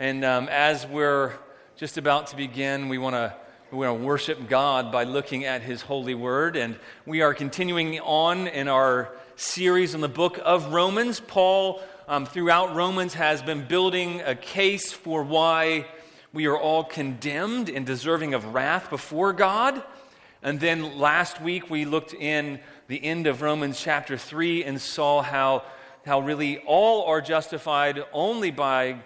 And um, as we're just about to begin, we want to we want to worship God by looking at His holy word. And we are continuing on in our series on the book of Romans. Paul, um, throughout Romans, has been building a case for why we are all condemned and deserving of wrath before God. And then last week we looked in the end of Romans chapter 3 and saw how, how really all are justified only by,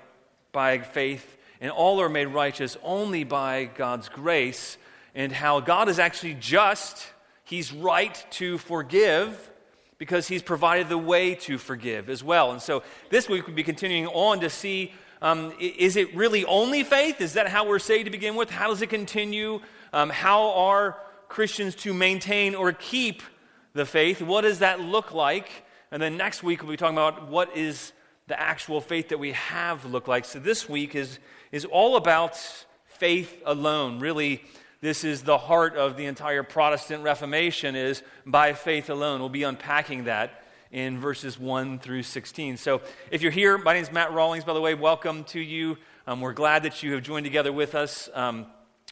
by faith and all are made righteous only by God's grace, and how God is actually just. He's right to forgive because He's provided the way to forgive as well. And so this week we'll be continuing on to see um, is it really only faith? Is that how we're saved to begin with? How does it continue? Um, how are Christians to maintain or keep the faith? What does that look like? And then next week we'll be talking about what is the actual faith that we have look like. So this week is is all about faith alone. Really, this is the heart of the entire Protestant Reformation is by faith alone. We'll be unpacking that in verses 1 through 16. So if you're here, my name is Matt Rawlings, by the way. Welcome to you. Um, we're glad that you have joined together with us. Um,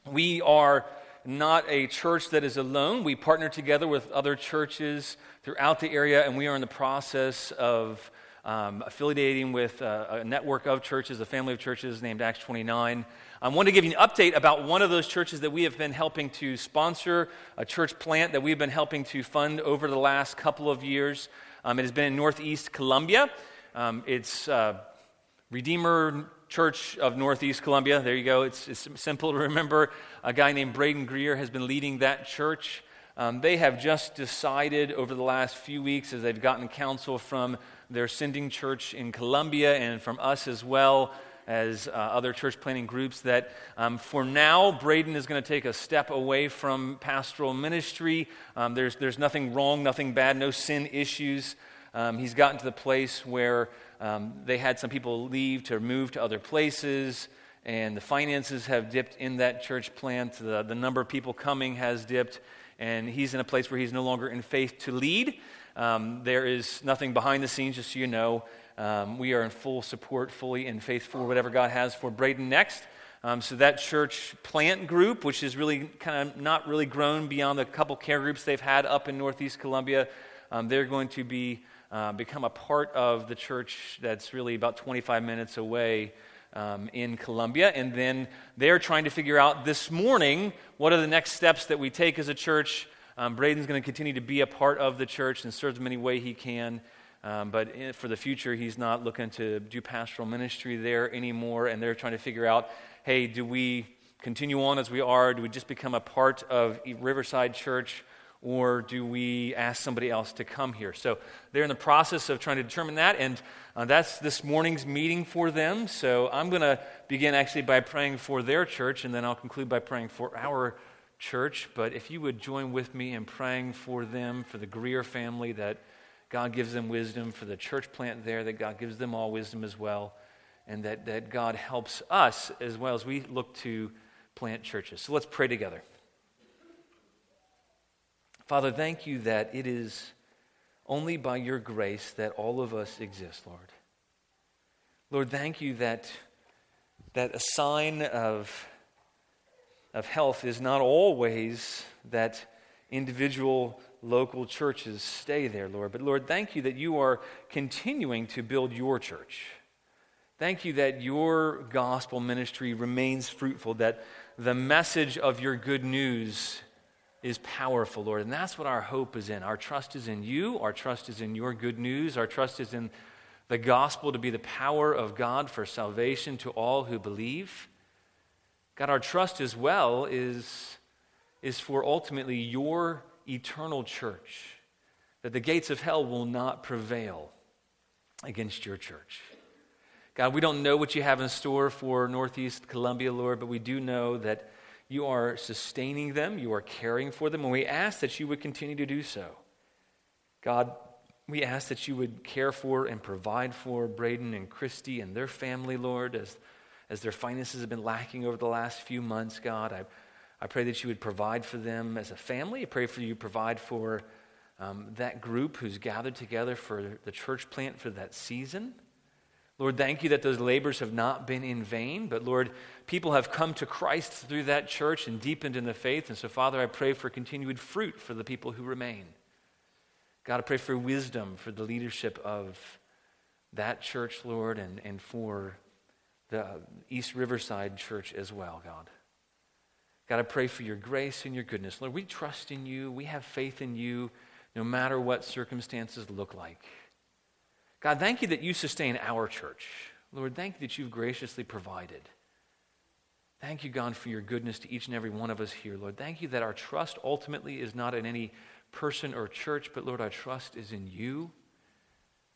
we are not a church that is alone. We partner together with other churches throughout the area, and we are in the process of um, affiliating with a, a, network of churches, a family of churches named Acts 29. I want to give you an update about one of those churches that we have been helping to sponsor, a church plant that we've been helping to fund over the last couple of years. Um, it has been in Northeast Columbia. Um, it's uh, Redeemer Church of Northeast Columbia. There you go. It's, it's, simple to remember. A guy named Braden Greer has been leading that church. Um, they have just decided over the last few weeks, as they've gotten counsel from their sending church in Columbia and from us as well as uh, other church planting groups that um, for now, Braden is going to take a step away from pastoral ministry. Um, there's, there's nothing wrong, nothing bad, no sin issues. Um, he's gotten to the place where um, they had some people leave to move to other places, and the finances have dipped in that church plant. The, the number of people coming has dipped, and he's in a place where he's no longer in faith to lead. Um, there is nothing behind the scenes, just so you know. Um, we are in full support, fully in faith for whatever God has for Braden next. Um, so that church plant group, which is really kind of not really grown beyond the couple care groups they've had up in Northeast Columbia, um, they're going to be uh, become a part of the church that's really about 25 minutes away um, in Columbia. And then they're trying to figure out this morning what are the next steps that we take as a church um, Braden's going to continue to be a part of the church and serve in any way he can. Um, but in, for the future, he's not looking to do pastoral ministry there anymore. And they're trying to figure out hey, do we continue on as we are? Do we just become a part of Riverside Church? Or do we ask somebody else to come here? So they're in the process of trying to determine that. And uh, that's this morning's meeting for them. So I'm going to begin actually by praying for their church, and then I'll conclude by praying for our church, but if you would join with me in praying for them, for the Greer family, that God gives them wisdom, for the church plant there, that God gives them all wisdom as well, and that, that God helps us as well as we look to plant churches. So let's pray together. Father, thank you that it is only by your grace that all of us exist, Lord. Lord, thank you that, that a sign of of health is not always that individual local churches stay there, Lord. But Lord, thank you that you are continuing to build your church. Thank you that your gospel ministry remains fruitful, that the message of your good news is powerful, Lord. And that's what our hope is in. Our trust is in you, our trust is in your good news, our trust is in the gospel to be the power of God for salvation to all who believe. God, our trust as well is, is for ultimately your eternal church, that the gates of hell will not prevail against your church. God, we don't know what you have in store for Northeast Columbia, Lord, but we do know that you are sustaining them, you are caring for them, and we ask that you would continue to do so. God, we ask that you would care for and provide for Braden and Christy and their family, Lord, as as their finances have been lacking over the last few months, God. I, I pray that you would provide for them as a family. I pray for you provide for um, that group who's gathered together for the church plant for that season. Lord, thank you that those labors have not been in vain, but Lord, people have come to Christ through that church and deepened in the faith. And so, Father, I pray for continued fruit for the people who remain. God, I pray for wisdom for the leadership of that church, Lord, and, and for the uh, East Riverside Church as well, God. God, I pray for your grace and your goodness. Lord, we trust in you. We have faith in you no matter what circumstances look like. God, thank you that you sustain our church. Lord, thank you that you've graciously provided. Thank you, God, for your goodness to each and every one of us here. Lord, thank you that our trust ultimately is not in any person or church, but Lord, our trust is in you.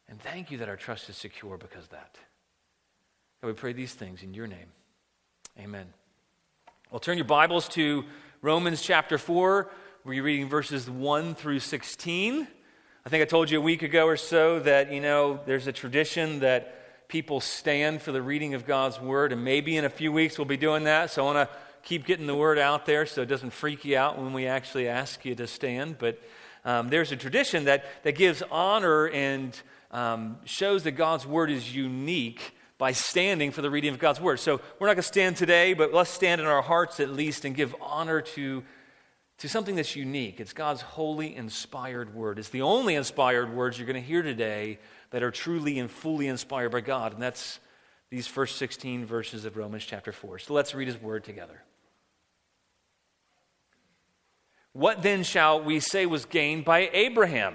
And thank you that our trust is secure because that. God, we pray these things in your name. Amen. Well, turn your Bibles to Romans chapter 4. We're reading verses 1 through 16. I think I told you a week ago or so that, you know, there's a tradition that people stand for the reading of God's word, and maybe in a few weeks we'll be doing that. So I want to keep getting the word out there so it doesn't freak you out when we actually ask you to stand. But um, there's a tradition that, that gives honor and um, shows that God's word is unique by standing for the reading of God's word. So we're not going to stand today, but let's stand in our hearts at least and give honor to to something that's unique. It's God's holy, inspired word. It's the only inspired words you're going to hear today that are truly and fully inspired by God, and that's these first 16 verses of Romans chapter 4. So let's read his word together. What then shall we say was gained by Abraham,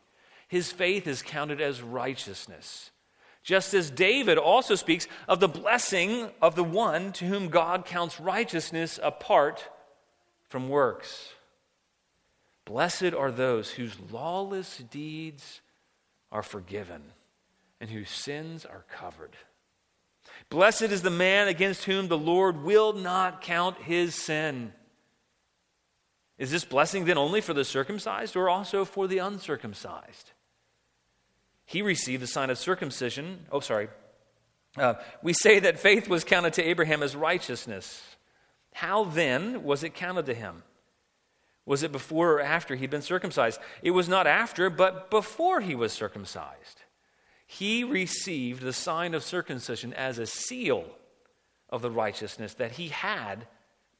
his faith is counted as righteousness. Just as David also speaks of the blessing of the one to whom God counts righteousness apart from works. Blessed are those whose lawless deeds are forgiven and whose sins are covered. Blessed is the man against whom the Lord will not count his sin. Is this blessing then only for the circumcised or also for the uncircumcised? He received the sign of circumcision. Oh, sorry. Uh, we say that faith was counted to Abraham as righteousness. How then was it counted to him? Was it before or after he'd been circumcised? It was not after, but before he was circumcised. He received the sign of circumcision as a seal of the righteousness that he had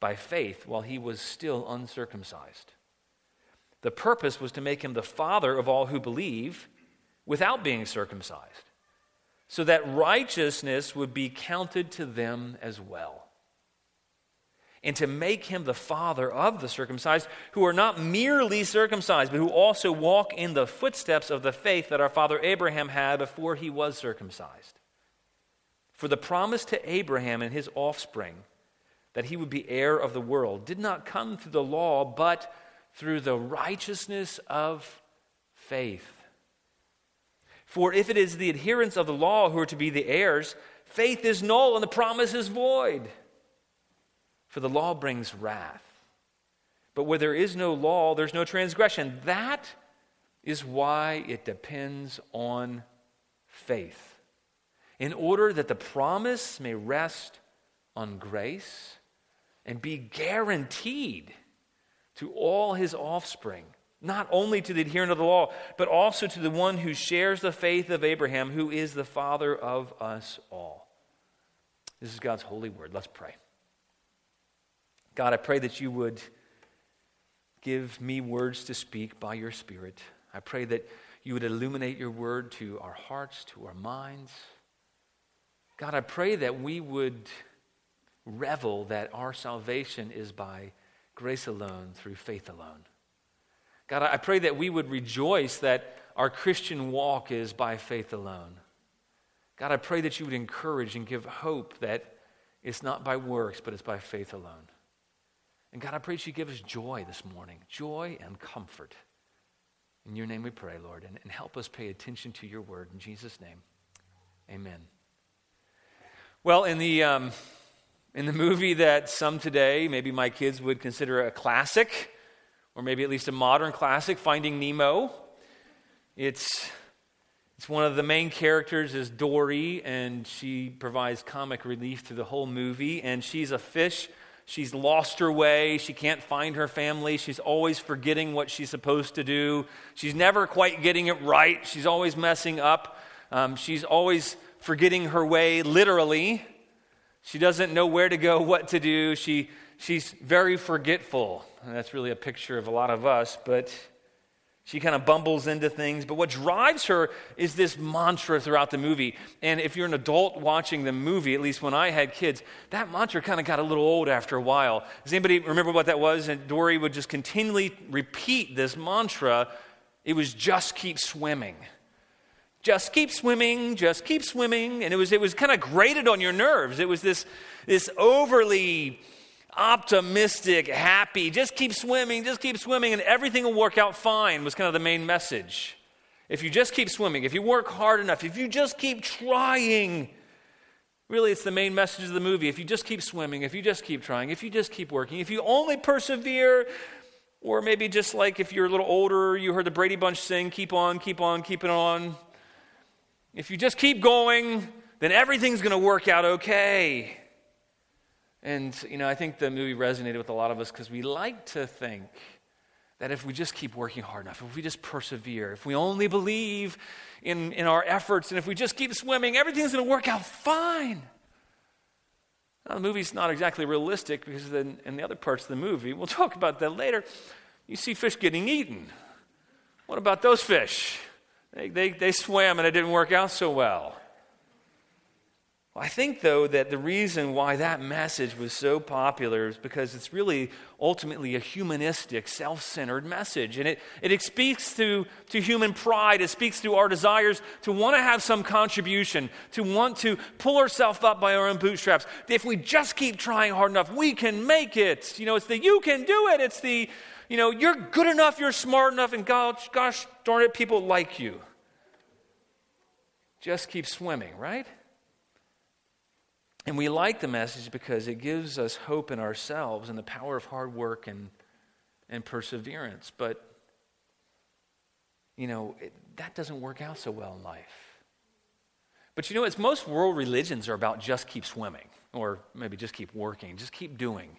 by faith while he was still uncircumcised. The purpose was to make him the father of all who believe without being circumcised, so that righteousness would be counted to them as well and to make him the father of the circumcised, who are not merely circumcised, but who also walk in the footsteps of the faith that our father Abraham had before he was circumcised. For the promise to Abraham and his offspring that he would be heir of the world did not come through the law, but through the righteousness of faith. For if it is the adherents of the law who are to be the heirs, faith is null and the promise is void for the law brings wrath. But where there is no law, there's no transgression. That is why it depends on faith. In order that the promise may rest on grace and be guaranteed to all his offspring, not only to the adherent of the law, but also to the one who shares the faith of Abraham, who is the father of us all. This is God's holy word. Let's pray. God, I pray that you would give me words to speak by your Spirit. I pray that you would illuminate your word to our hearts, to our minds. God, I pray that we would revel that our salvation is by grace alone, through faith alone. God, I pray that we would rejoice that our Christian walk is by faith alone. God, I pray that you would encourage and give hope that it's not by works, but it's by faith alone. And God, I pray that you give us joy this morning, joy and comfort. In your name we pray, Lord, and, and help us pay attention to your word. In Jesus' name, amen. Well, in the, um, in the movie that some today, maybe my kids would consider a classic, or maybe at least a modern classic, Finding Nemo, it's, it's one of the main characters is Dory, and she provides comic relief through the whole movie, and she's a fish She's lost her way. She can't find her family. She's always forgetting what she's supposed to do. She's never quite getting it right. She's always messing up. Um, she's always forgetting her way, literally. She doesn't know where to go, what to do. She, she's very forgetful. And that's really a picture of a lot of us, but she kind of bumbles into things, but what drives her is this mantra throughout the movie. And if you're an adult watching the movie, at least when I had kids, that mantra kind of got a little old after a while. Does anybody remember what that was? And Dory would just continually repeat this mantra. It was just keep swimming. Just keep swimming, just keep swimming. And it was, it was kind of grated on your nerves. It was this, this overly optimistic, happy, just keep swimming, just keep swimming, and everything will work out fine was kind of the main message. If you just keep swimming, if you work hard enough, if you just keep trying, really it's the main message of the movie. If you just keep swimming, if you just keep trying, if you just keep working, if you only persevere, or maybe just like if you're a little older, you heard the Brady Bunch sing, keep on, keep on, keep it on. If you just keep going, then everything's going to work out okay. And, you know, I think the movie resonated with a lot of us because we like to think that if we just keep working hard enough, if we just persevere, if we only believe in, in our efforts, and if we just keep swimming, everything's going to work out fine. Now, the movie's not exactly realistic because then in the other parts of the movie, we'll talk about that later, you see fish getting eaten. What about those fish? They, they, they swam and it didn't work out so well. I think, though, that the reason why that message was so popular is because it's really ultimately a humanistic, self centered message. And it, it speaks to, to human pride, it speaks to our desires to want to have some contribution, to want to pull ourselves up by our own bootstraps. If we just keep trying hard enough, we can make it. You know, it's the you can do it, it's the, you know, you're good enough, you're smart enough, and gosh, gosh darn it, people like you. Just keep swimming, right? And we like the message because it gives us hope in ourselves and the power of hard work and, and perseverance. But, you know, it, that doesn't work out so well in life. But you know, it's most world religions are about just keep swimming, or maybe just keep working, just keep doing.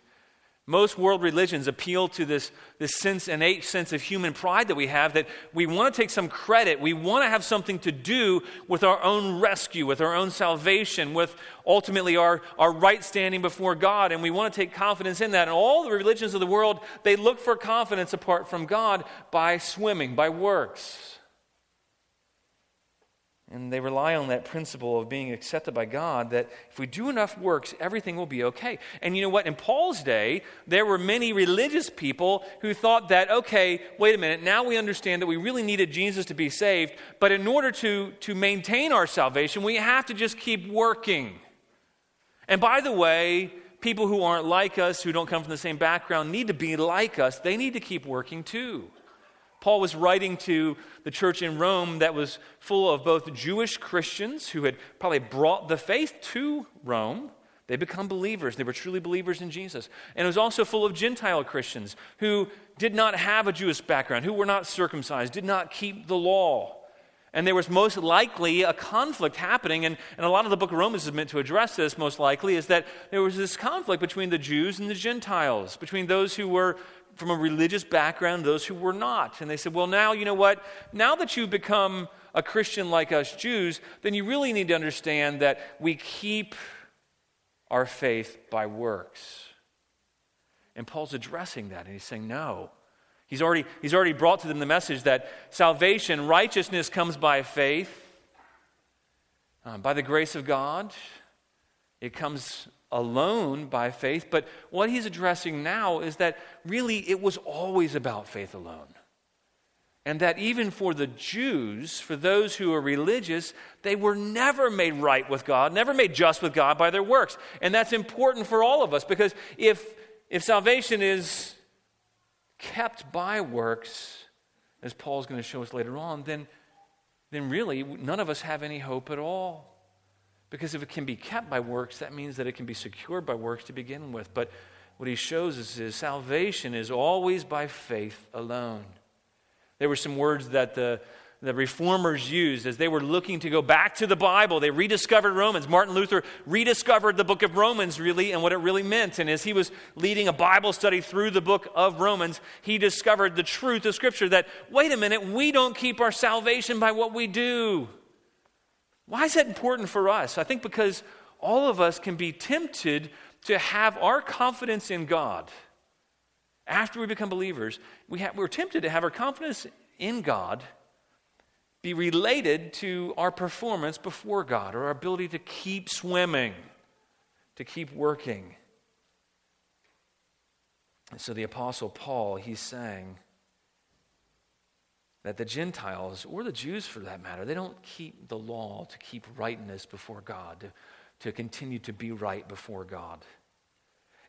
Most world religions appeal to this, this sense, innate sense of human pride that we have that we want to take some credit. We want to have something to do with our own rescue, with our own salvation, with ultimately our, our right standing before God. And we want to take confidence in that. And all the religions of the world, they look for confidence apart from God by swimming, by works. And they rely on that principle of being accepted by God that if we do enough works, everything will be okay. And you know what? In Paul's day, there were many religious people who thought that, okay, wait a minute, now we understand that we really needed Jesus to be saved, but in order to, to maintain our salvation, we have to just keep working. And by the way, people who aren't like us, who don't come from the same background, need to be like us. They need to keep working too. Paul was writing to the church in Rome that was full of both Jewish Christians who had probably brought the faith to Rome. They become believers. They were truly believers in Jesus. And it was also full of Gentile Christians who did not have a Jewish background, who were not circumcised, did not keep the law. And there was most likely a conflict happening, and, and a lot of the book of Romans is meant to address this, most likely, is that there was this conflict between the Jews and the Gentiles, between those who were from a religious background, those who were not. And they said, well, now, you know what? Now that you've become a Christian like us Jews, then you really need to understand that we keep our faith by works. And Paul's addressing that, and he's saying, no. He's already, he's already brought to them the message that salvation, righteousness comes by faith, uh, by the grace of God. It comes alone by faith. But what he's addressing now is that really it was always about faith alone. And that even for the Jews, for those who are religious, they were never made right with God, never made just with God by their works. And that's important for all of us because if, if salvation is kept by works, as Paul's going to show us later on, then, then really none of us have any hope at all. Because if it can be kept by works, that means that it can be secured by works to begin with. But what he shows us is salvation is always by faith alone. There were some words that the, the reformers used as they were looking to go back to the Bible. They rediscovered Romans. Martin Luther rediscovered the book of Romans, really, and what it really meant. And as he was leading a Bible study through the book of Romans, he discovered the truth of Scripture that, wait a minute, we don't keep our salvation by what we do. Why is that important for us? I think because all of us can be tempted to have our confidence in God. After we become believers, we have, we're tempted to have our confidence in God be related to our performance before God or our ability to keep swimming, to keep working. And so the Apostle Paul, he's saying, that the Gentiles, or the Jews for that matter, they don't keep the law to keep rightness before God, to, to continue to be right before God.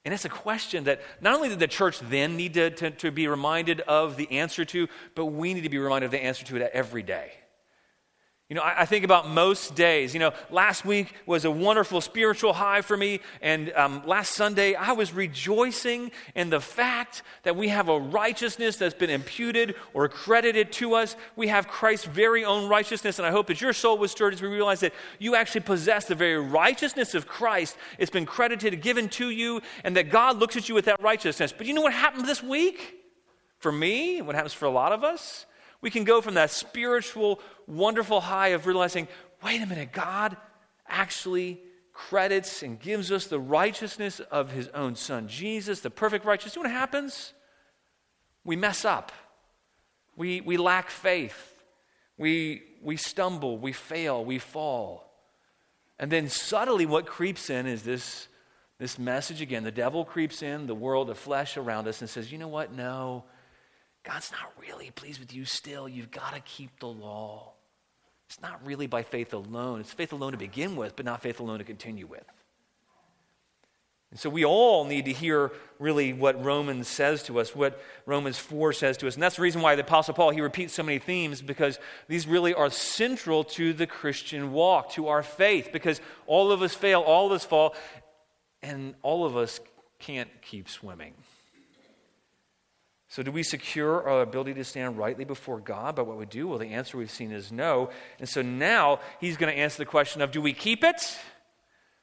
And it's a question that not only did the church then need to, to, to be reminded of the answer to, but we need to be reminded of the answer to it every day. You know, I, I, think about most days. You know, last week was a wonderful spiritual high for me, and um, last Sunday I was rejoicing in the fact that we have a righteousness that's been imputed or credited to us. We have Christ's very own righteousness, and I hope that your soul was stirred as we realize that you actually possess the very righteousness of Christ. It's been credited, given to you, and that God looks at you with that righteousness. But you know what happened this week? For me, what happens for a lot of us? We can go from that spiritual, wonderful high of realizing, wait a minute, God actually credits and gives us the righteousness of his own son, Jesus, the perfect righteousness. You know what happens? We mess up. We, we lack faith. We, we stumble. We fail. We fall. And then subtly, what creeps in is this, this message again. The devil creeps in, the world, of flesh around us, and says, you know what? No, God's not really pleased with you still. You've got to keep the law. It's not really by faith alone. It's faith alone to begin with, but not faith alone to continue with. And so we all need to hear really what Romans says to us, what Romans 4 says to us. And that's the reason why the Apostle Paul, he repeats so many themes, because these really are central to the Christian walk, to our faith, because all of us fail, all of us fall, and all of us can't keep swimming. So, do we secure our ability to stand rightly before God by what we do? Well, the answer we've seen is no. And so now he's going to answer the question of do we keep it?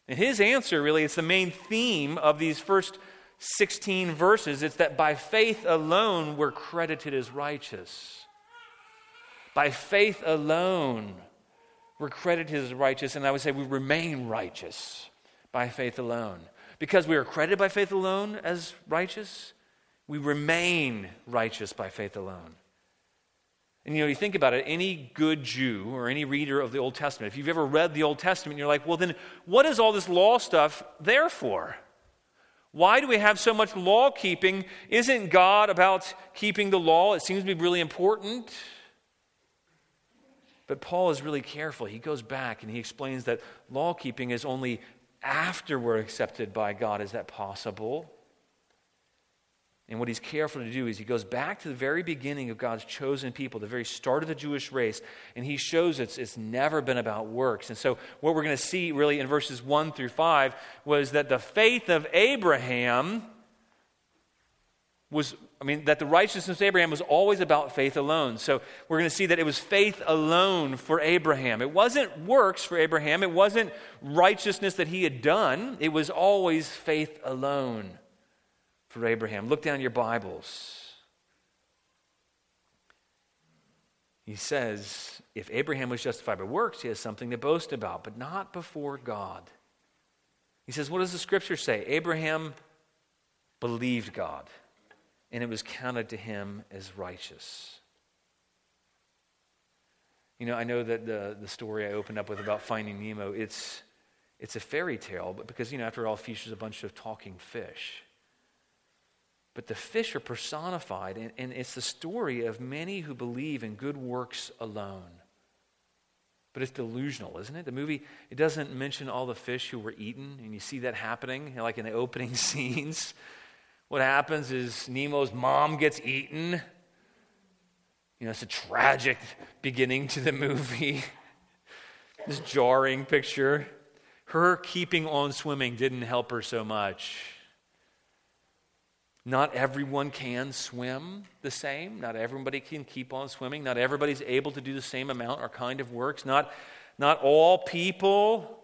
And his answer really is the main theme of these first 16 verses. It's that by faith alone we're credited as righteous. By faith alone we're credited as righteous. And I would say we remain righteous by faith alone. Because we are credited by faith alone as righteous we remain righteous by faith alone. And you know, you think about it, any good Jew or any reader of the Old Testament, if you've ever read the Old Testament, you're like, well, then what is all this law stuff there for? Why do we have so much law keeping? Isn't God about keeping the law? It seems to be really important. But Paul is really careful. He goes back and he explains that law keeping is only after we're accepted by God. Is that possible? And what he's careful to do is he goes back to the very beginning of God's chosen people, the very start of the Jewish race, and he shows it's, it's never been about works. And so, what we're going to see really in verses 1 through 5 was that the faith of Abraham was, I mean, that the righteousness of Abraham was always about faith alone. So, we're going to see that it was faith alone for Abraham. It wasn't works for Abraham, it wasn't righteousness that he had done, it was always faith alone for Abraham. Look down your Bibles. He says, if Abraham was justified by works, he has something to boast about, but not before God. He says, what does the scripture say? Abraham believed God, and it was counted to him as righteous. You know, I know that the, the story I opened up with about finding Nemo, it's, it's a fairy tale, but because, you know, after all, features a bunch of talking fish. But the fish are personified, and, and it's the story of many who believe in good works alone. But it's delusional, isn't it? The movie, it doesn't mention all the fish who were eaten, and you see that happening, you know, like in the opening scenes. What happens is Nemo's mom gets eaten. You know, it's a tragic beginning to the movie. this jarring picture. her keeping on swimming didn't help her so much. Not everyone can swim the same. Not everybody can keep on swimming. Not everybody's able to do the same amount or kind of works. Not, not all people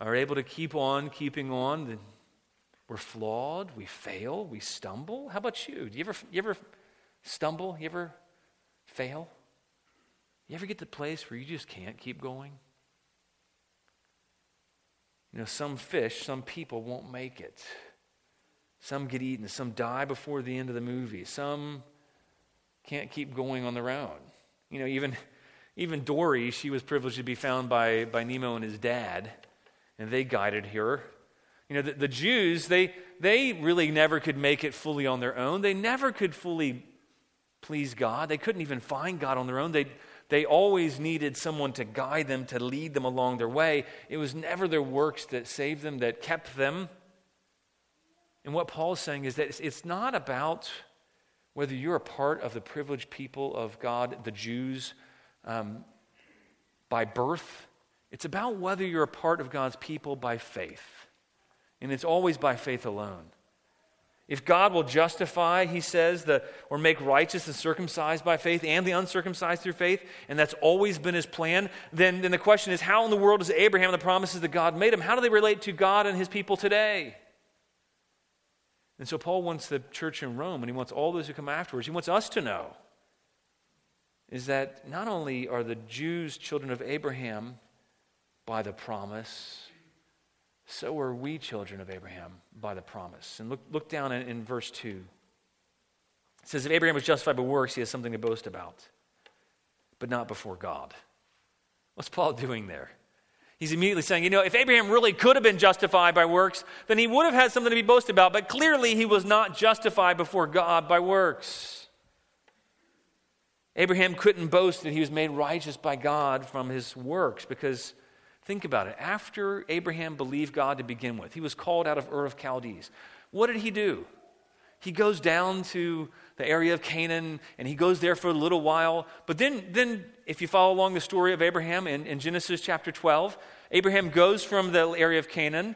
are able to keep on keeping on. We're flawed. We fail. We stumble. How about you? Do you ever, you ever stumble? You ever fail? You ever get to the place where you just can't keep going? You know, some fish, some people won't make it. Some get eaten. Some die before the end of the movie. Some can't keep going on their own. You know, even, even Dory, she was privileged to be found by, by Nemo and his dad, and they guided her. You know, the, the Jews, they, they really never could make it fully on their own. They never could fully please God. They couldn't even find God on their own. They, they always needed someone to guide them, to lead them along their way. It was never their works that saved them, that kept them. And what Paul is saying is that it's not about whether you're a part of the privileged people of God, the Jews, um, by birth. It's about whether you're a part of God's people by faith. And it's always by faith alone. If God will justify, he says, the, or make righteous the circumcised by faith and the uncircumcised through faith, and that's always been his plan, then, then the question is how in the world does Abraham and the promises that God made him, how do they relate to God and his people today? And so Paul wants the church in Rome, and he wants all those who come afterwards, he wants us to know, is that not only are the Jews children of Abraham by the promise, so are we children of Abraham by the promise. And look, look down in, in verse 2. It says, If Abraham was justified by works, he has something to boast about, but not before God. What's Paul doing there? He's immediately saying, you know, if Abraham really could have been justified by works, then he would have had something to be boasted about, but clearly he was not justified before God by works. Abraham couldn't boast that he was made righteous by God from his works because Think about it. After Abraham believed God to begin with, he was called out of Ur of Chaldees. What did he do? He goes down to the area of Canaan and he goes there for a little while. But then, then if you follow along the story of Abraham in, in Genesis chapter 12, Abraham goes from the area of Canaan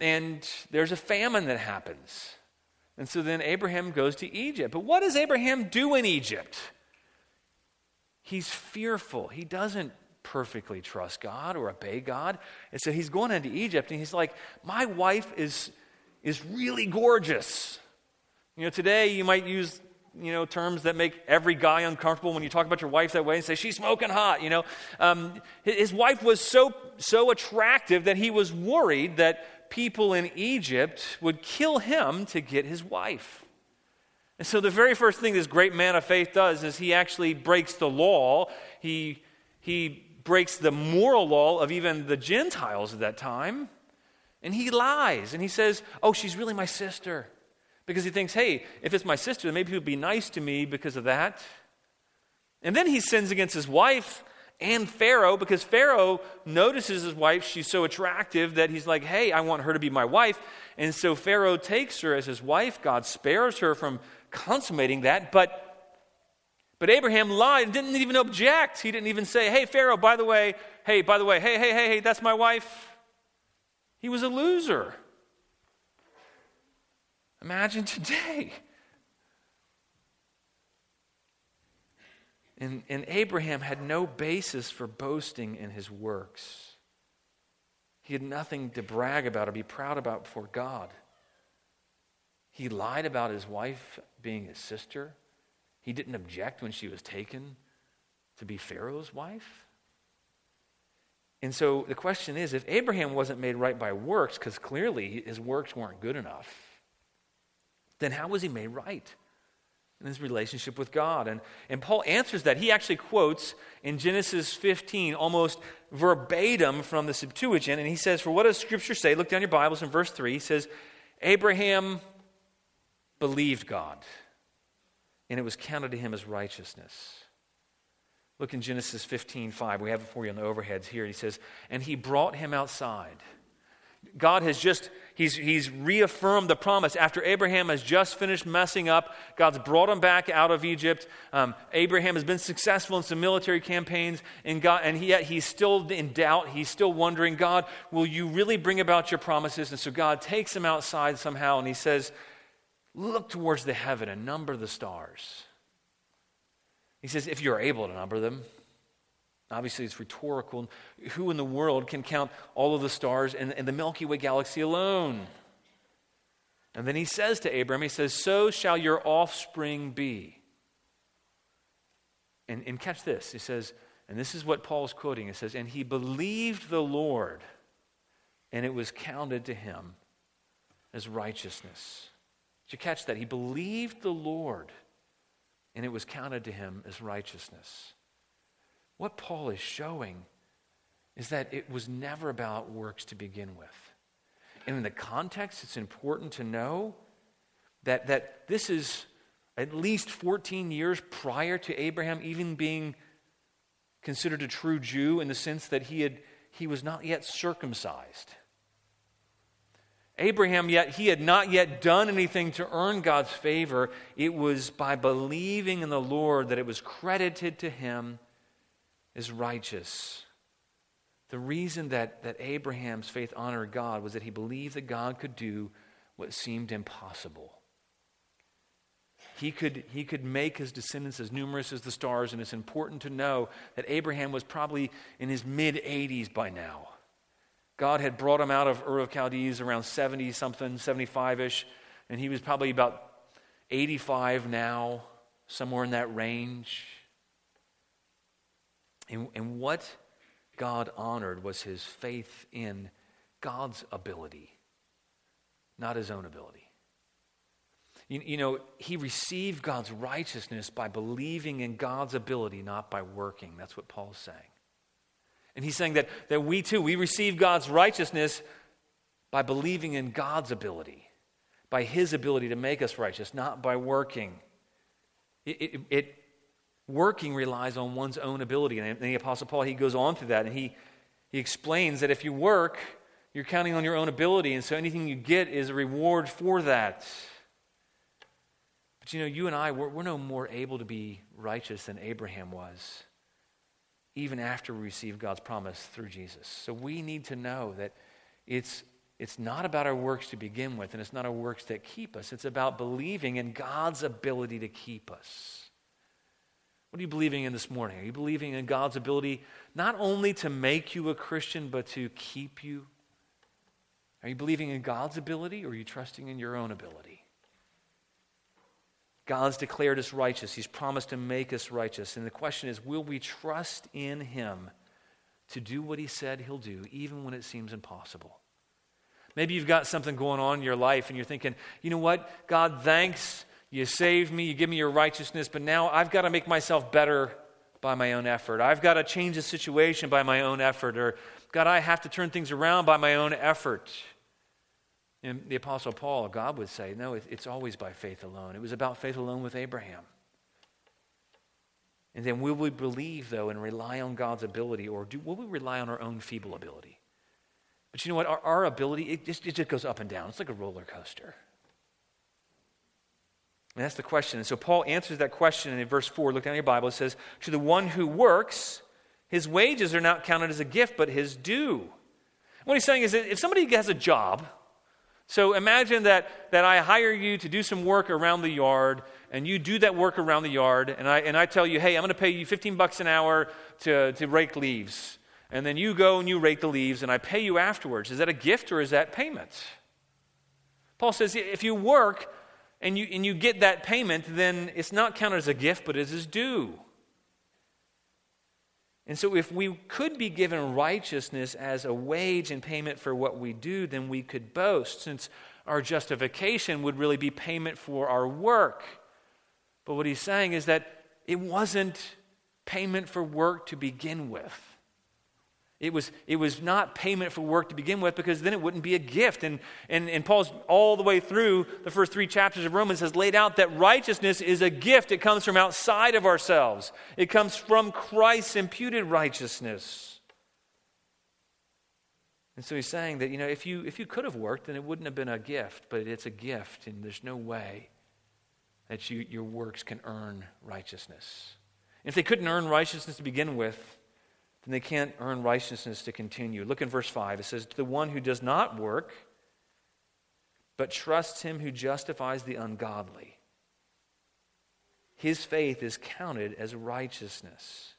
and there's a famine that happens. And so then Abraham goes to Egypt. But what does Abraham do in Egypt? He's fearful. He doesn't perfectly trust God or obey God. And so he's going into Egypt and he's like, My wife is, is really gorgeous. You know, today you might use you know terms that make every guy uncomfortable when you talk about your wife that way and say she's smoking hot you know um, his wife was so so attractive that he was worried that people in egypt would kill him to get his wife and so the very first thing this great man of faith does is he actually breaks the law he he breaks the moral law of even the Gentiles at that time. And he lies and he says, Oh, she's really my sister. Because he thinks, hey, if it's my sister, then maybe he'll be nice to me because of that. And then he sins against his wife and Pharaoh because Pharaoh notices his wife. She's so attractive that he's like, hey, I want her to be my wife. And so Pharaoh takes her as his wife. God spares her from consummating that. But but Abraham lied and didn't even object. He didn't even say, hey, Pharaoh, by the way, hey, by the way, hey, hey, hey, hey, that's my wife. He was a loser. Imagine today. And, and Abraham had no basis for boasting in his works. He had nothing to brag about or be proud about before God. He lied about his wife being his sister. He didn't object when she was taken to be Pharaoh's wife. And so the question is if Abraham wasn't made right by works, because clearly his works weren't good enough, then how was he made right in his relationship with God? And, and Paul answers that. He actually quotes in Genesis 15 almost verbatim from the Septuagint, and he says, For what does Scripture say? Look down your Bibles in verse 3. He says, Abraham believed God and it was counted to him as righteousness. Look in Genesis 15 5. We have it for you on the overheads here. He says, And he brought him outside. God has just, he's, he's reaffirmed the promise. After Abraham has just finished messing up, God's brought him back out of Egypt. Um, Abraham has been successful in some military campaigns, and, God, and yet he's still in doubt. He's still wondering, God, will you really bring about your promises? And so God takes him outside somehow, and he says, Look towards the heaven and number the stars. He says, If you're able to number them. Obviously, it's rhetorical. Who in the world can count all of the stars in, the Milky Way galaxy alone? And then he says to Abram, he says, So shall your offspring be. And, and catch this. He says, and this is what Paul's quoting. It says, And he believed the Lord, and it was counted to him as righteousness. Did you catch that? He believed the Lord, and it was counted to him as righteousness. What Paul is showing is that it was never about works to begin with. And in the context, it's important to know that, that this is at least 14 years prior to Abraham even being considered a true Jew in the sense that he, had, he was not yet circumcised. Abraham, yet he had not yet done anything to earn God's favor. It was by believing in the Lord that it was credited to him is righteous. The reason that, that Abraham's faith honored God was that he believed that God could do what seemed impossible. He could, he could make his descendants as numerous as the stars, and it's important to know that Abraham was probably in his mid 80s by now. God had brought him out of Ur of Chaldees around 70 something, 75 ish, and he was probably about 85 now, somewhere in that range. And, and what God honored was his faith in God's ability, not his own ability. You, you, know, he received God's righteousness by believing in God's ability, not by working. That's what Paul's saying. And he's saying that, that we too, we receive God's righteousness by believing in God's ability, by his ability to make us righteous, not by working. It, it, it working relies on one's own ability. And the Apostle Paul, he goes on through that and he, he explains that if you work, you're counting on your own ability. And so anything you get is a reward for that. But you know, you and I, we're, we're no more able to be righteous than Abraham was, even after we receive God's promise through Jesus. So we need to know that it's it's not about our works to begin with, and it's not our works that keep us. It's about believing in God's ability to keep us. What are you believing in this morning? Are you believing in God's ability not only to make you a Christian, but to keep you? Are you believing in God's ability or are you trusting in your own ability? God's declared us righteous. He's promised to make us righteous. And the question is will we trust in Him to do what He said He'll do, even when it seems impossible? Maybe you've got something going on in your life and you're thinking, you know what? God, thanks you saved me, you give me your righteousness, but now I've got to make myself better by my own effort. I've got to change the situation by my own effort. Or, God, I have to turn things around by my own effort. And the Apostle Paul, God would say, no, it's always by faith alone. It was about faith alone with Abraham. And then will we believe, though, and rely on God's ability, or do, will we rely on our own feeble ability? But you know what? Our, our ability, it just, it just goes up and down. It's like a roller coaster. And that's the question. And so Paul answers that question in verse 4. Look down your Bible. It says, To the one who works, his wages are not counted as a gift, but his due. What he's saying is that if somebody has a job, so imagine that, that I hire you to do some work around the yard, and you do that work around the yard, and I, and I tell you, hey, I'm going to pay you 15 bucks an hour to, to rake leaves. And then you go and you rake the leaves, and I pay you afterwards. Is that a gift or is that payment? Paul says if you work, and you, and you get that payment, then it's not counted as a gift, but as his due. And so, if we could be given righteousness as a wage and payment for what we do, then we could boast, since our justification would really be payment for our work. But what he's saying is that it wasn't payment for work to begin with. It was, it was not payment for work to begin with because then it wouldn't be a gift. And, and, and Paul's all the way through the first three chapters of Romans has laid out that righteousness is a gift. It comes from outside of ourselves, it comes from Christ's imputed righteousness. And so he's saying that, you know, if you, if you could have worked, then it wouldn't have been a gift, but it's a gift, and there's no way that you, your works can earn righteousness. If they couldn't earn righteousness to begin with, then they can't earn righteousness to continue. Look in verse 5. It says, To the one who does not work, but trusts him who justifies the ungodly, his faith is counted as righteousness.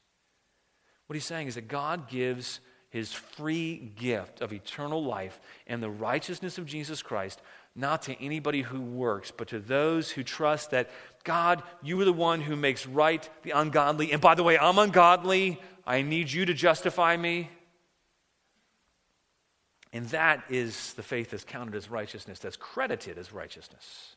What he's saying is that God gives his free gift of eternal life and the righteousness of Jesus Christ not to anybody who works, but to those who trust that God, you are the one who makes right the ungodly. And by the way, I'm ungodly. I need you to justify me. And that is the faith that's counted as righteousness, that's credited as righteousness.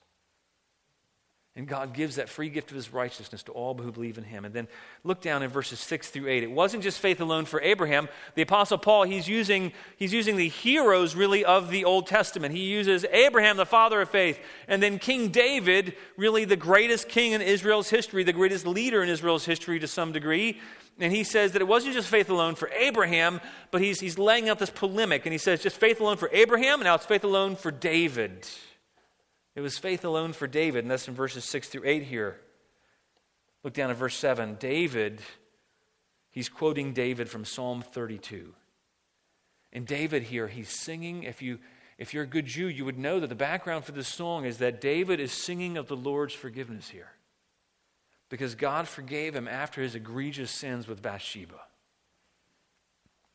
And God gives that free gift of his righteousness to all who believe in him. And then look down in verses 6 through 8. It wasn't just faith alone for Abraham. The Apostle Paul, he's using, he's using the heroes really of the Old Testament. He uses Abraham, the father of faith, and then King David, really the greatest king in Israel's history, the greatest leader in Israel's history to some degree. And he says that it wasn't just faith alone for Abraham, but he's, he's laying out this polemic. And he says just faith alone for Abraham, and now it's faith alone for David. It was faith alone for David, and that's in verses 6 through 8 here. Look down at verse 7. David, he's quoting David from Psalm 32. And David here, he's singing. If, you, if you're a good Jew, you would know that the background for this song is that David is singing of the Lord's forgiveness here. Because God forgave him after his egregious sins with Bathsheba.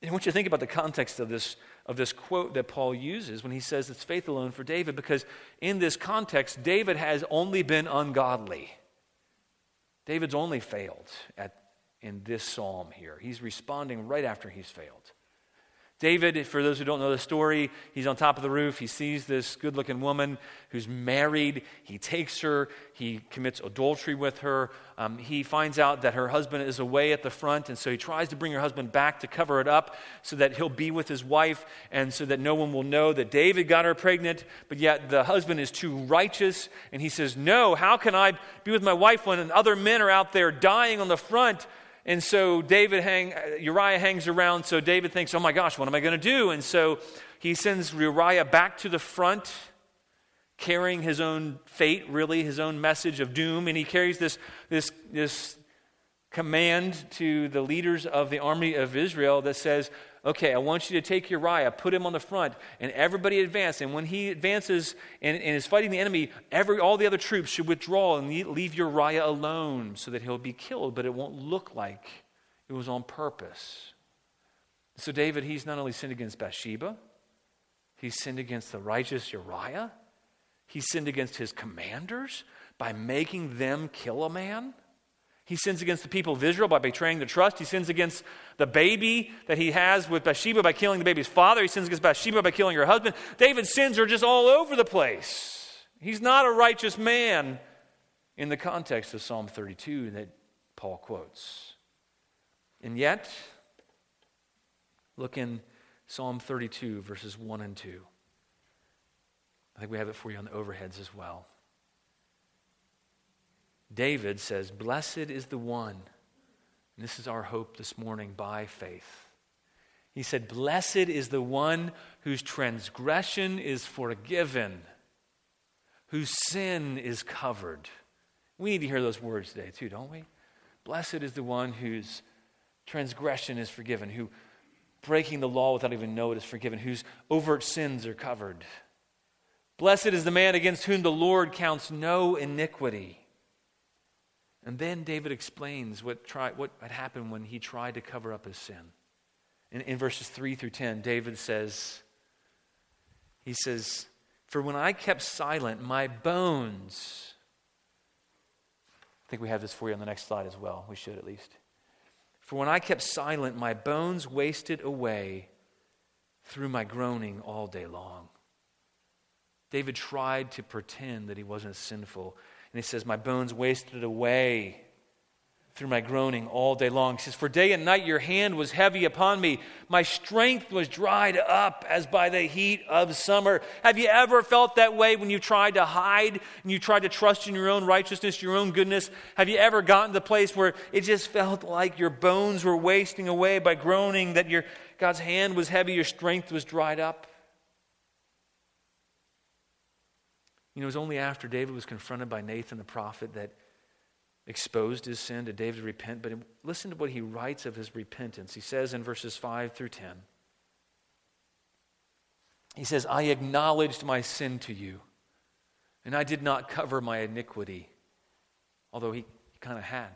And I want you to think about the context of this, of this quote that Paul uses when he says it's faith alone for David, because in this context, David has only been ungodly. David's only failed at, in this psalm here. He's responding right after he's failed. David, for those who don't know the story, he's on top of the roof. He sees this good looking woman who's married. He takes her. He commits adultery with her. Um, he finds out that her husband is away at the front, and so he tries to bring her husband back to cover it up so that he'll be with his wife and so that no one will know that David got her pregnant. But yet the husband is too righteous, and he says, No, how can I be with my wife when other men are out there dying on the front? And so David hang, Uriah hangs around. So David thinks, oh my gosh, what am I going to do? And so he sends Uriah back to the front, carrying his own fate, really, his own message of doom. And he carries this, this, this command to the leaders of the army of Israel that says, okay, I want you to take Uriah, put him on the front, and everybody advance. And when he advances and, and, is fighting the enemy, every, all the other troops should withdraw and leave Uriah alone so that he'll be killed, but it won't look like it was on purpose. So, David, he's not only sinned against Bathsheba, he's sinned against the righteous Uriah, he sinned against his commanders by making them kill a man. He sins against the people of Israel by betraying the trust. He sins against the baby that he has with Bathsheba by killing the baby's father. He sins against Bathsheba by killing her husband. David's sins are just all over the place. He's not a righteous man in the context of Psalm 32 that Paul quotes. And yet, look in Psalm 32, verses 1 and 2. I think we have it for you on the overheads as well. David says, Blessed is the one, and this is our hope this morning by faith. He said, Blessed is the one whose transgression is forgiven, whose sin is covered. We need to hear those words today, too, don't we? Blessed is the one whose transgression is forgiven, who breaking the law without even know it is forgiven, whose overt sins are covered. Blessed is the man against whom the Lord counts no iniquity. And then David explains what, try, what had happened when he tried to cover up his sin. In, in verses 3 through 10, David says, He says, For when I kept silent, my bones. I think we have this for you on the next slide as well. We should at least. For when I kept silent, my bones wasted away through my groaning all day long. David tried to pretend that he wasn't sinful. And he says, My bones wasted away through my groaning all day long. He says, For day and night your hand was heavy upon me. My strength was dried up as by the heat of summer. Have you ever felt that way when you tried to hide and you tried to trust in your own righteousness, your own goodness? Have you ever gotten to the place where it just felt like your bones were wasting away by groaning, that your, God's hand was heavy, your strength was dried up. You know, it was only after David was confronted by Nathan the prophet that exposed his sin to David repent. But listen to what he writes of his repentance. He says in verses 5 through 10 He says, I acknowledged my sin to you, and I did not cover my iniquity, although he kind of had.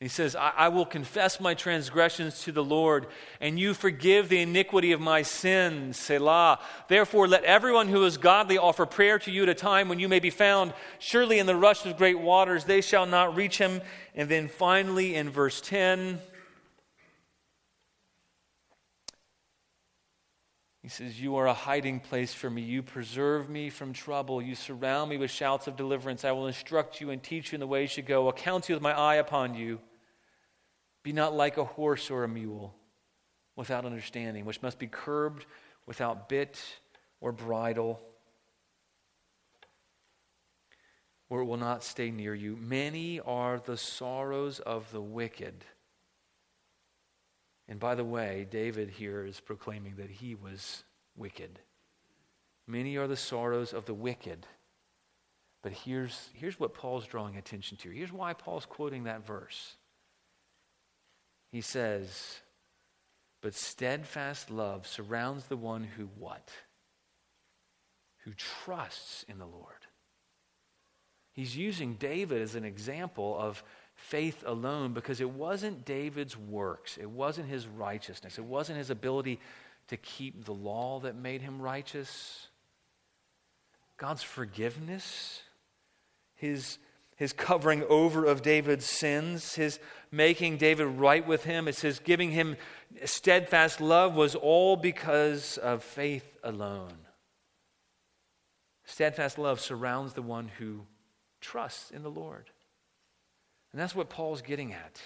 He says, I, I, will confess my transgressions to the Lord, and you forgive the iniquity of my sins. Selah. Therefore, let everyone who is godly offer prayer to you at a time when you may be found. Surely in the rush of great waters they shall not reach him. And then finally, in verse 10, He says, You are a hiding place for me. You preserve me from trouble. You surround me with shouts of deliverance. I will instruct you and teach you in the way you should go. I'll count you with my eye upon you. Be not like a horse or a mule without understanding, which must be curbed without bit or bridle, or it will not stay near you. Many are the sorrows of the wicked and by the way, David here is proclaiming that he was wicked. Many are the sorrows of the wicked. But here's, here's what Paul's drawing attention to. Here's why Paul's quoting that verse. He says, But steadfast love surrounds the one who what? Who trusts in the Lord. He's using David as an example of faith alone because it wasn't David's works, it wasn't his righteousness, it wasn't his ability to keep the law that made him righteous. God's forgiveness, his, his covering over of David's sins, his making David right with him, it's his giving him steadfast love was all because of faith alone. Steadfast love surrounds the one who trusts in the Lord. And that's what Paul's getting at.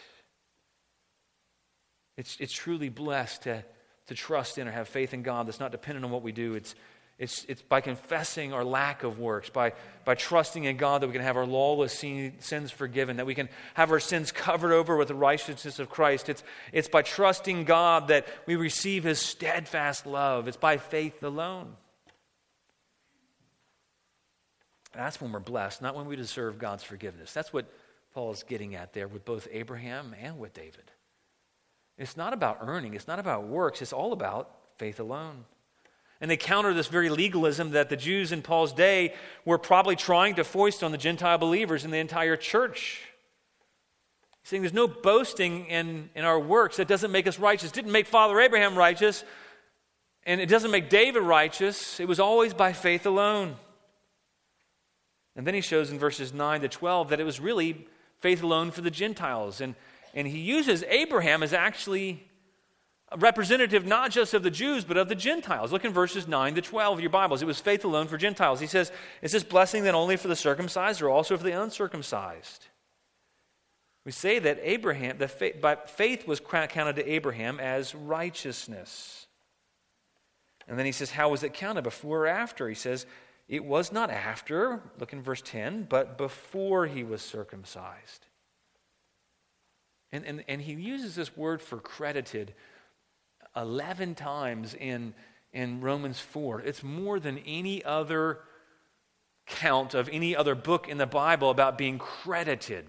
It's, it's truly blessed to, to trust in or have faith in God that's not dependent on what we do. It's, it's, it's by confessing our lack of works, by, by trusting in God that we can have our lawless sins forgiven, that we can have our sins covered over with the righteousness of Christ. It's, it's by trusting God that we receive His steadfast love. It's by faith alone. That's when we're blessed, not when we deserve God's forgiveness. That's what Paul is getting at there with both Abraham and with David. It's not about earning, it's not about works, it's all about faith alone. And they counter this very legalism that the Jews in Paul's day were probably trying to foist on the Gentile believers in the entire church. Saying there's no boasting in, in our works that doesn't make us righteous. Didn't make Father Abraham righteous, and it doesn't make David righteous. It was always by faith alone. And then he shows in verses 9 to 12 that it was really faith alone for the Gentiles. And, and he uses Abraham as actually a representative not just of the Jews, but of the Gentiles. Look in verses 9 to 12 of your Bibles. It was faith alone for Gentiles. He says, Is this blessing then only for the circumcised or also for the uncircumcised? We say that Abraham, the faith, but faith was counted to Abraham as righteousness. And then he says, How was it counted? Before or after? He says, it was not after, look in verse 10, but before he was circumcised. And, and, and he uses this word for credited 11 times in, in Romans 4. It's more than any other count of any other book in the Bible about being credited.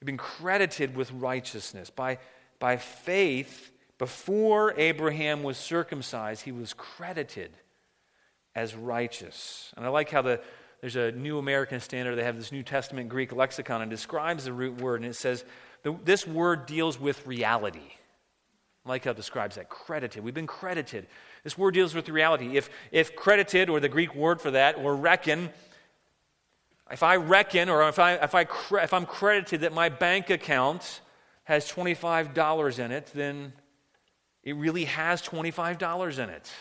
You've been credited with righteousness. By, by faith, before Abraham was circumcised, he was credited as righteous. And I like how the, there's a New American Standard, they have this New Testament Greek lexicon and describes the root word, and it says the, this word deals with reality. I like how it describes that credited. We've been credited. This word deals with reality. If, if credited, or the Greek word for that, or reckon, if I reckon or if, I, if, I, if I'm credited that my bank account has $25 in it, then it really has $25 in it.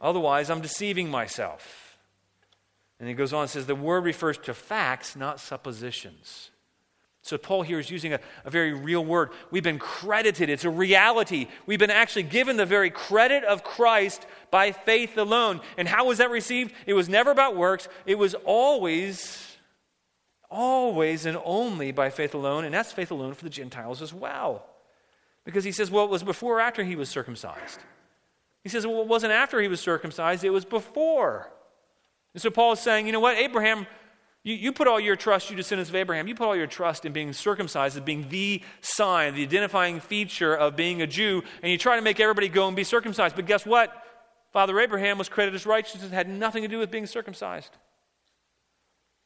Otherwise, I'm deceiving myself. And he goes on and says the word refers to facts, not suppositions. So Paul here is using a, a, very real word. We've been credited, it's a reality. We've been actually given the very credit of Christ by faith alone. And how was that received? It was never about works, it was always, always and only by faith alone. And that's faith alone for the Gentiles as well. Because he says, well, it was before or after he was circumcised? He says, well, it wasn't after he was circumcised, it was before. And so Paul is saying, you know what, Abraham, you, you put all your trust, you descendants of Abraham, you put all your trust in being circumcised as being the sign, the identifying feature of being a Jew, and you try to make everybody go and be circumcised. But guess what? Father Abraham was credited as righteous and had nothing to do with being circumcised.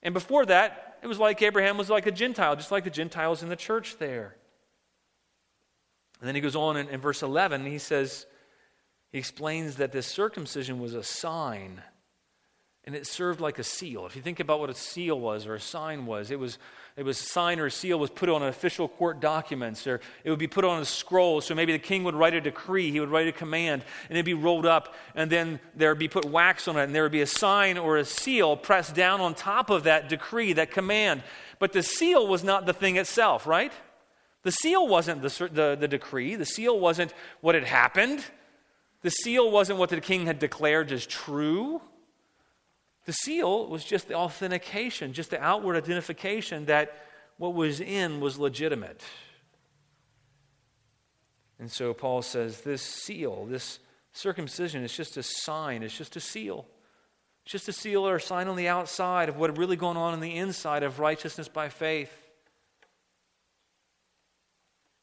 And before that, it was like Abraham was like a Gentile, just like the Gentiles in the church there. And then he goes on in, in verse 11, he says, he explains that this circumcision was a sign and it served like a seal. If you think about what a seal was or a sign was, it was it was a sign or a seal was put on an official court documents, or it would be put on a scroll. So maybe the king would write a decree, he would write a command, and it'd be rolled up, and then there would be put wax on it, and there would be a sign or a seal pressed down on top of that decree, that command. But the seal was not the thing itself, right? The seal wasn't the, the, the decree, the seal wasn't what had happened, the seal wasn't what the king had declared as true. The seal was just the authentication, just the outward identification that what was in was legitimate. And so Paul says this seal, this circumcision, is just a sign, it's just a seal. It's just a seal or a sign on the outside of what really going on in the inside of righteousness by faith.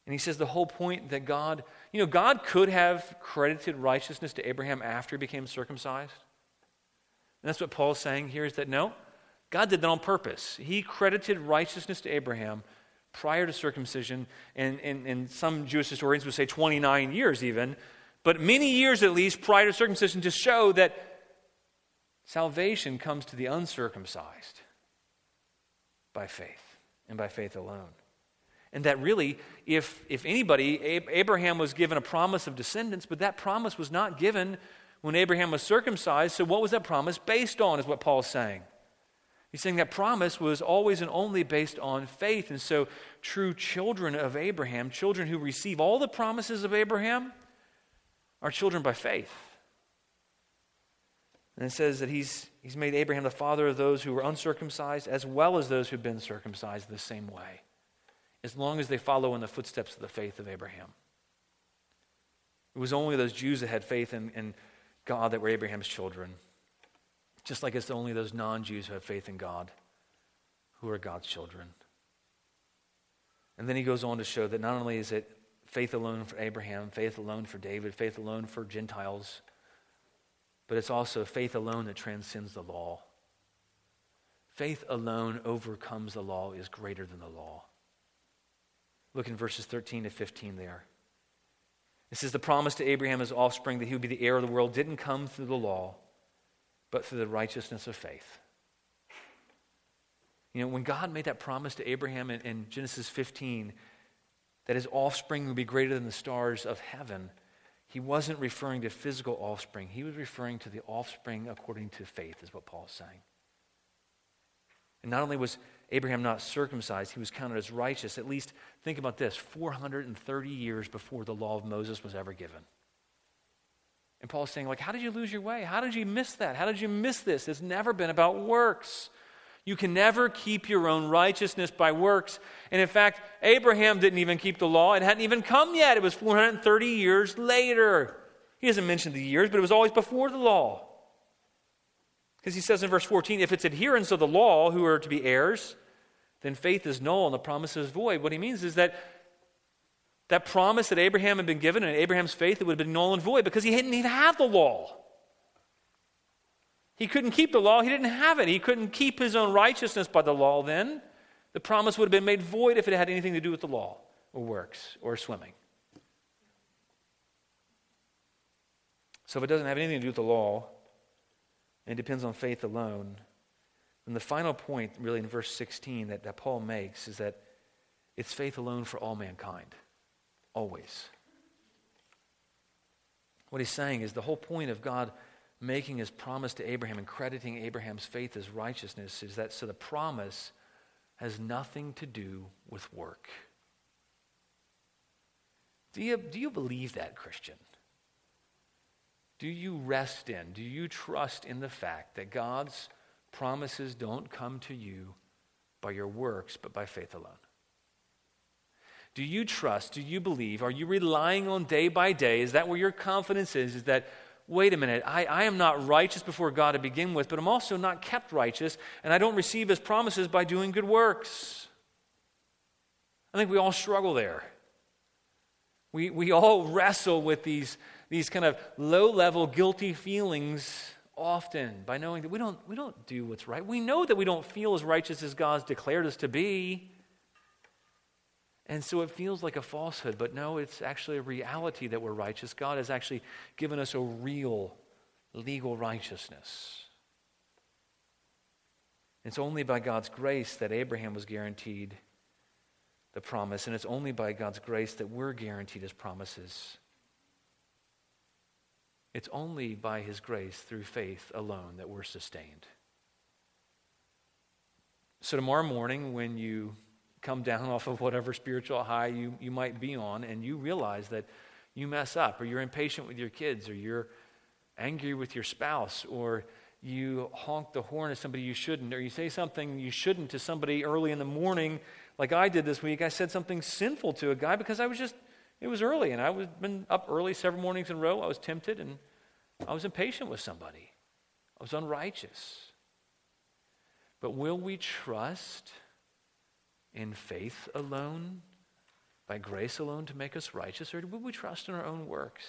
And he says the whole point that God, you know, God could have credited righteousness to Abraham after he became circumcised. And that's what Paul's saying here is that no, God did that on purpose. He credited righteousness to Abraham prior to circumcision, and, and, and some Jewish historians would say 29 years even, but many years at least prior to circumcision to show that salvation comes to the uncircumcised by faith and by faith alone. And that really, if, if anybody, Abraham was given a promise of descendants, but that promise was not given when Abraham was circumcised. So, what was that promise based on, is what Paul's saying. He's saying that promise was always and only based on faith. And so, true children of Abraham, children who receive all the promises of Abraham, are children by faith. And it says that he's, he's made Abraham the father of those who were uncircumcised as well as those who've been circumcised the same way, as long as they follow in the footsteps of the faith of Abraham. It was only those Jews that had faith in, in God that were Abraham's children. Just like it's only those non Jews who have faith in God who are God's children. And then he goes on to show that not only is it faith alone for Abraham, faith alone for David, faith alone for Gentiles, but it's also faith alone that transcends the law. Faith alone overcomes the law, is greater than the law. Look in verses 13 to 15 there. It says the promise to Abraham, his offspring, that he would be the heir of the world, didn't come through the law, but through the righteousness of faith. You know, when God made that promise to Abraham in, in Genesis 15, that his offspring would be greater than the stars of heaven, he wasn't referring to physical offspring. He was referring to the offspring according to faith, is what Paul is saying. And not only was Abraham not circumcised, he was counted as righteous. At least, think about this 430 years before the law of Moses was ever given. And Paul's saying, like, how did you lose your way? How did you miss that? How did you miss this? It's never been about works. You can never keep your own righteousness by works. And in fact, Abraham didn't even keep the law. It hadn't even come yet. It was 430 years later. He doesn't mention the years, but it was always before the law. Because he says in verse 14, if it's adherents of the law who are to be heirs, then faith is null and the promise is void. What he means is that that promise that Abraham had been given and Abraham's faith, it would have been null and void because he didn't even have the law. He couldn't keep the law, he didn't have it. He couldn't keep his own righteousness by the law then. The promise would have been made void if it had anything to do with the law or works or swimming. So if it doesn't have anything to do with the law, and it depends on faith alone, and the final point, really, in verse 16 that, that Paul makes is that it's faith alone for all mankind, always. What he's saying is the whole point of God making his promise to Abraham and crediting Abraham's faith as righteousness is that so the promise has nothing to do with work. Do you, do you believe that, Christian? Do you rest in, do you trust in the fact that God's promises don't come to you by your works, but by faith alone. Do you trust? Do you believe? Are you relying on day by day? Is that where your confidence is? Is that, wait a minute, I, I am not righteous before God to begin with, but I'm also not kept righteous, and I don't receive his promises by doing good works? I think we all struggle there. We, we all wrestle with these, these kind of low level guilty feelings often by knowing that we don't, we don't do what's right. We know that we don't feel as righteous as God's declared us to be. And so it feels like a falsehood, but no, it's actually a reality that we're righteous. God has actually given us a real legal righteousness. It's only by God's grace that Abraham was guaranteed the promise, and it's only by God's grace that we're guaranteed his promises. It's only by his grace through faith alone that we're sustained. So, tomorrow morning, when you come down off of whatever spiritual high you, you might be on, and you realize that you mess up, or you're impatient with your kids, or you're angry with your spouse, or you honk the horn at somebody you shouldn't, or you say something you shouldn't to somebody early in the morning, like I did this week. I said something sinful to a guy because I was just, it was early, and I was been up early several mornings in a row. I was tempted, and I was impatient with somebody. I was unrighteous. But will we trust in faith alone, by grace alone to make us righteous, or will we trust in our own works?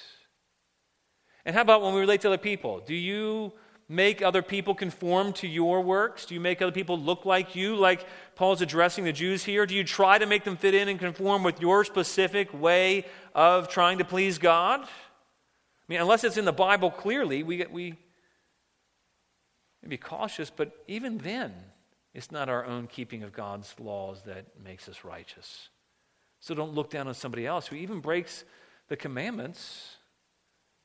And how about when we relate to other people? Do you make other people conform to your works? Do you make other people look like you, like Paul's addressing the Jews here? Do you try to make them fit in and conform with your specific way of trying to please God? I mean, unless it's in the Bible clearly, we, we be cautious, but even then, it's not our own keeping of God's laws that makes us righteous. So don't look down on somebody else who even breaks the commandments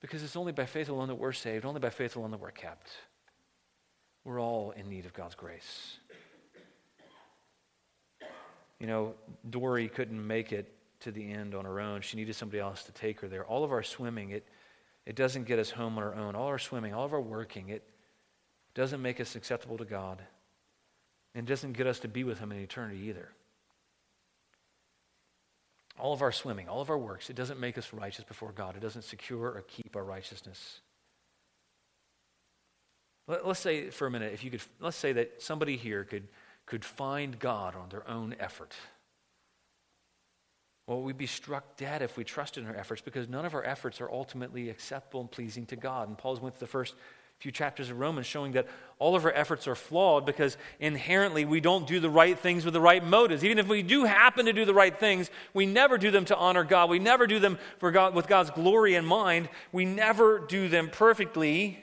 because it's only by faith alone that we're saved, only by faith alone that we're kept. We're all in need of God's grace. You know, Dory couldn't make it to the end on her own. She needed somebody else to take her there. All of our swimming, it, it doesn't get us home on our own. All our swimming, all of our working, it doesn't make us acceptable to God. And doesn't get us to be with Him in eternity either. All of our swimming, all of our works, it doesn't make us righteous before God. It doesn't secure or keep our righteousness. Let, us say for a minute, if you could, let's say that somebody here could, could find God on their own effort. Well, we'd be struck dead if we trusted in our efforts because none of our efforts are ultimately acceptable and pleasing to God. And Paul's went through the first few chapters of Romans showing that all of our efforts are flawed because inherently we don't do the right things with the right motives. Even if we do happen to do the right things, we never do them to honor God. We never do them for God with God's glory in mind. We never do them perfectly.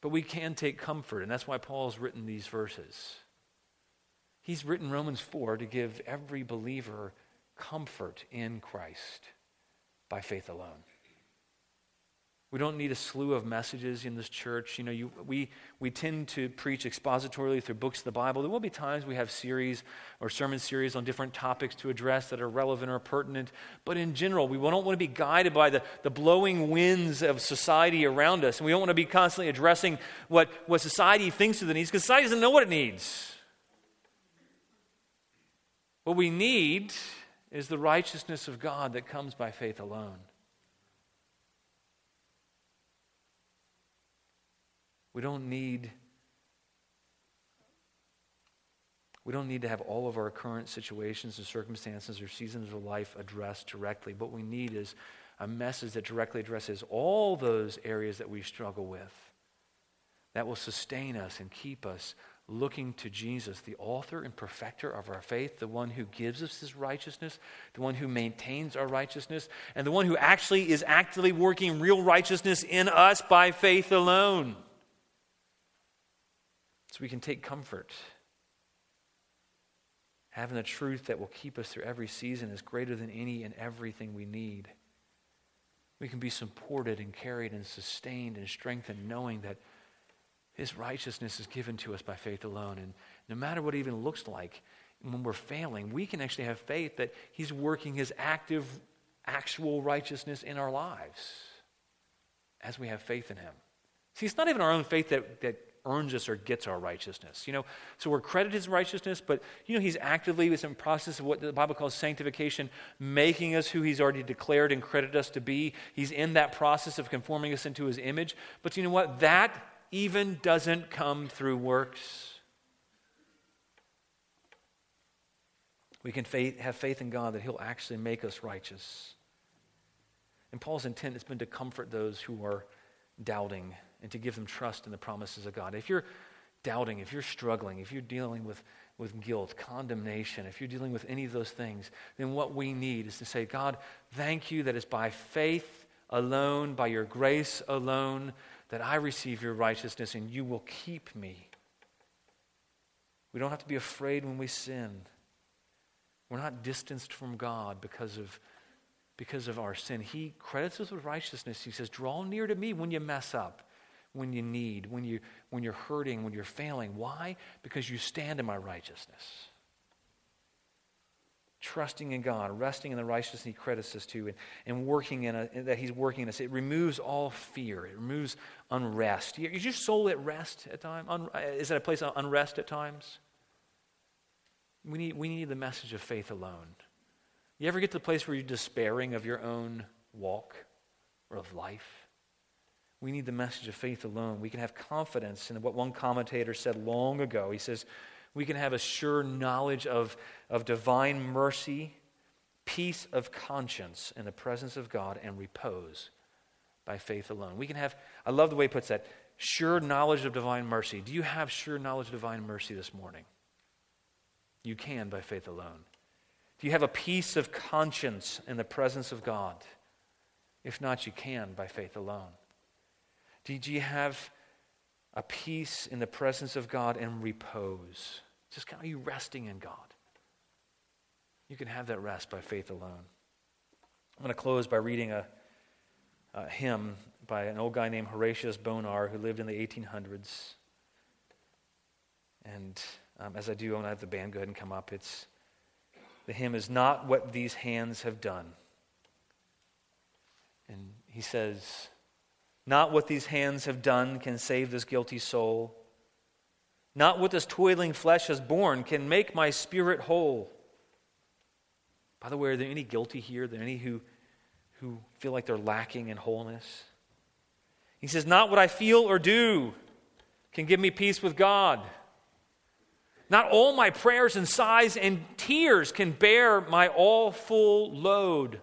But we can take comfort, and that's why Paul's written these verses. He's written Romans 4 to give every believer comfort in Christ by faith alone. We don't need a slew of messages in this church. You know, you, we, we tend to preach expositorily through books of the Bible. There will be times we have series or sermon series on different topics to address that are relevant or pertinent. But in general, we don't want to be guided by the, the blowing winds of society around us. And we don't want to be constantly addressing what, what society thinks of the needs because society doesn't know what it needs. What we need is the righteousness of God that comes by faith alone. We don't need we don't need to have all of our current situations and circumstances or seasons of life addressed directly. What we need is a message that directly addresses all those areas that we struggle with. That will sustain us and keep us looking to Jesus, the author and perfecter of our faith, the one who gives us his righteousness, the one who maintains our righteousness, and the one who actually is actively working real righteousness in us by faith alone. So we can take comfort. Having the truth that will keep us through every season is greater than any and everything we need. We can be supported and carried and sustained and strengthened knowing that His righteousness is given to us by faith alone. And no matter what it even looks like, when we're failing, we can actually have faith that He's working His active, actual righteousness in our lives as we have faith in Him. See, it's not even our own faith that, that earns us or gets our righteousness. You know, so we're credited his righteousness, but you know, he's actively in process of what the Bible calls sanctification, making us who he's already declared and credited us to be. He's in that process of conforming us into his image. But you know what? That even doesn't come through works. We can faith, have faith in God that he'll actually make us righteous. And Paul's intent has been to comfort those who are doubting and to give them trust in the promises of God. If you're doubting, if you're struggling, if you're dealing with, with guilt, condemnation, if you're dealing with any of those things, then what we need is to say, God, thank you that it's by faith alone, by your grace alone, that I receive your righteousness and you will keep me. We don't have to be afraid when we sin. We're not distanced from God because of, because of our sin. He credits us with righteousness. He says, Draw near to me when you mess up when you need, when, you, when you're hurting, when you're failing. Why? Because you stand in my righteousness. Trusting in God, resting in the righteousness He credits us to, and, and working in a, that He's working in us. It removes all fear. It removes unrest. Is your soul at rest at times? Un, uh, is that a place of unrest at times? We need, we need the message of faith alone. You ever get to the place where you're despairing of your own walk or of life? We need the message of faith alone. We can have confidence in what one commentator said long ago. He says, We can have a sure knowledge of, of divine mercy, peace of conscience in the presence of God, and repose by faith alone. We can have, I love the way he puts that, sure knowledge of divine mercy. Do you have sure knowledge of divine mercy this morning? You can by faith alone. Do you have a peace of conscience in the presence of God? If not, you can by faith alone. Did you have a peace in the presence of God and repose? Just kind of you resting in God. You can have that rest by faith alone. I'm going to close by reading a, a hymn by an old guy named Horatius Bonar who lived in the 1800s. And um, as I do, I'm going to have the band go ahead and come up. It's the hymn is not what these hands have done. And he says, not what these hands have done can save this guilty soul. Not what this toiling flesh has borne can make my spirit whole. By the way, are there any guilty here? Are there any who, who feel like they're lacking in wholeness? He says, Not what I feel or do can give me peace with God. Not all my prayers and sighs and tears can bear my all full load.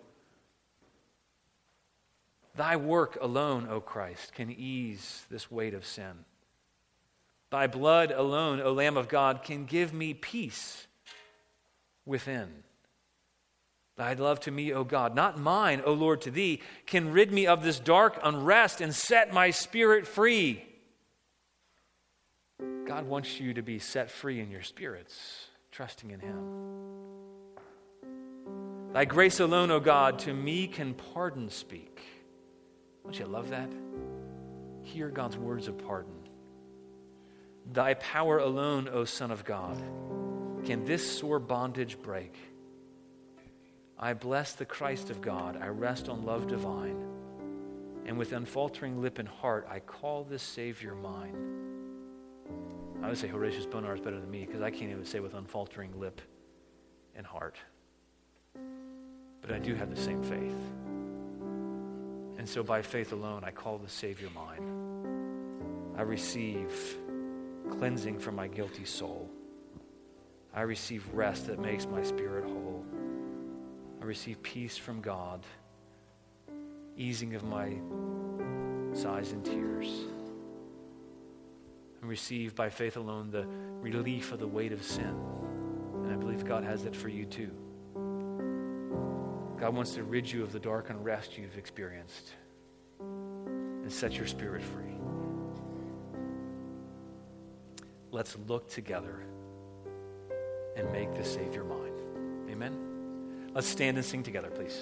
Thy work alone, O Christ, can ease this weight of sin. Thy blood alone, O Lamb of God, can give me peace within. Thy love to me, O God, not mine, O Lord, to thee, can rid me of this dark unrest and set my spirit free. God wants you to be set free in your spirits, trusting in Him. Thy grace alone, O God, to me can pardon speak. Don't you love that? Hear God's words of pardon. Thy power alone, O Son of God, can this sore bondage break. I bless the Christ of God. I rest on love divine. And with unfaltering lip and heart, I call this Savior mine. I would say Horatius Bonar is better than me because I can't even say with unfaltering lip and heart. But I do have the same faith. And so by faith alone, I call the Savior mine. I receive cleansing from my guilty soul. I receive rest that makes my spirit whole. I receive peace from God, easing of my sighs and tears. I receive by faith alone the relief of the weight of sin. And I believe God has that for you too. God wants to rid you of the dark unrest you've experienced and set your spirit free. Let's look together and make the Savior mine. Amen. Let's stand and sing together, please.